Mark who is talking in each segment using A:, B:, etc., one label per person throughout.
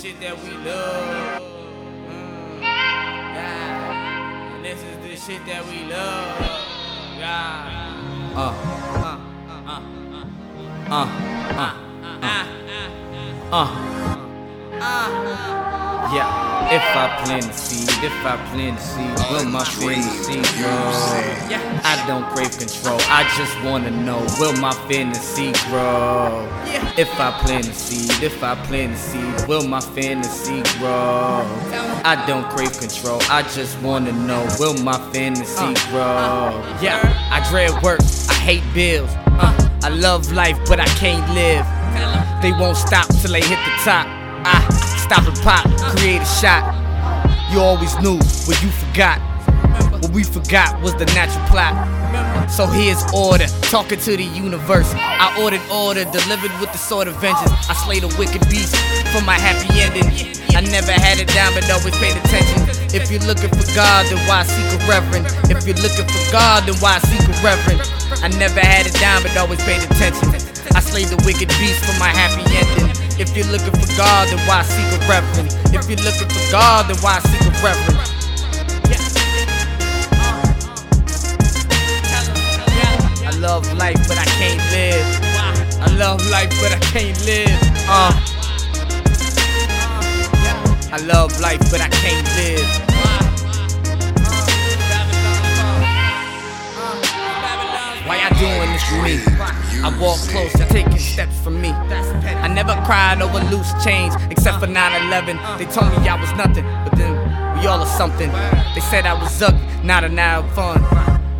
A: shit that we love. Mm. And this is the shit that we love. Yeah. Uh, uh, uh, uh, uh, uh, uh, uh. Yeah. If I plant a seed, if I plant a seed, will my fantasy grow? I don't crave control, I just wanna know, will my fantasy uh, grow? If I plant a seed, if I plant a seed, will my fantasy grow? I don't crave control, I just wanna know, will my fantasy grow? Yeah, uh. I dread work, I hate bills. Uh, I love life, but I can't live. They won't stop till they hit the top. I stop and pop, create a shot. You always knew what you forgot. What we forgot was the natural plot. So here's order, talking to the universe. I ordered order, delivered with the sword of vengeance. I slayed a wicked beast for my happy ending. I never had it down, but always paid attention. If you're looking for God, then why seek a reverend? If you're looking for God, then why seek a reverend? I never had it down, but always paid attention. I slayed the wicked beast for my happy ending. If you're looking for God, then why seek a reverend? If you're looking for God, then why seek a reverend? I love life, but I can't live. I love life, but I can't live. Uh. I love life, but I can't live. Why y'all doing this to me? I walk close, y'all taking steps from me. Never cried over loose change, except for 9-11. They told me I was nothing, but then we all are something. They said I was ugly, not a now fun.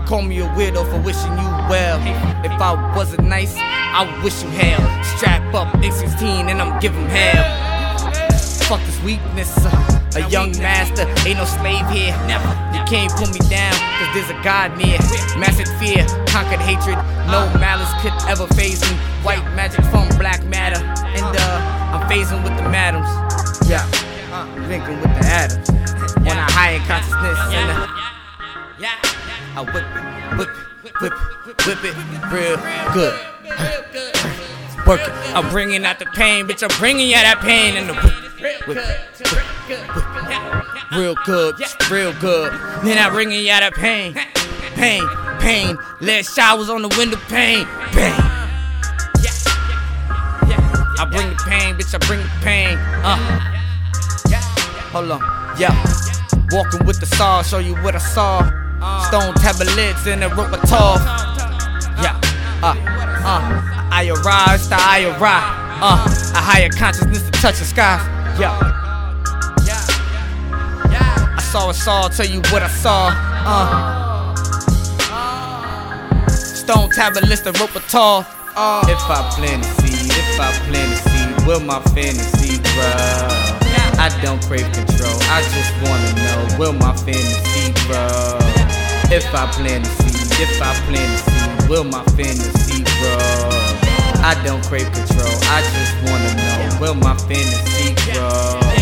A: Call me a widow for wishing you well. If I wasn't nice, I would wish you hell. Strap up, X16, and I'm giving hell. Fuck this weakness, uh, a young master, ain't no slave here. Never, you can't pull me down, cause there's a God near. Massive fear, conquered hatred, no malice could ever faze me. White magic from black matter, and uh, I'm phasing with the madams. Yeah, I'm linking with the atoms. On a higher consciousness, and uh, I whip it, whip it, whip it, whip it, real good. Work it. I'm bringing out the pain, bitch. I'm bringing you that pain and the whip, whip, whip. Real good, real good. Then I'm bringing you that pain, pain, pain. Lead showers on the window pane, pain. I bring the pain, bitch. I bring the pain. Uh. Hold on, yeah. Walking with the saw, show you what I saw. Stone tablets in a rope of tall. Yeah, uh, uh. I arise, the I arrive. Uh, a higher consciousness to touch the skies. Yeah. I saw a saw, tell you what I saw. Uh. Stone tablets, the rope of tall. Uh. If I plant a seed, if I plant a seed, will my fantasy grow? I don't crave control, I just wanna know, will my fantasy grow? If I plant a seed, if I plant a seed, will my fantasy grow? I don't crave control, I just wanna know, will my fantasy grow?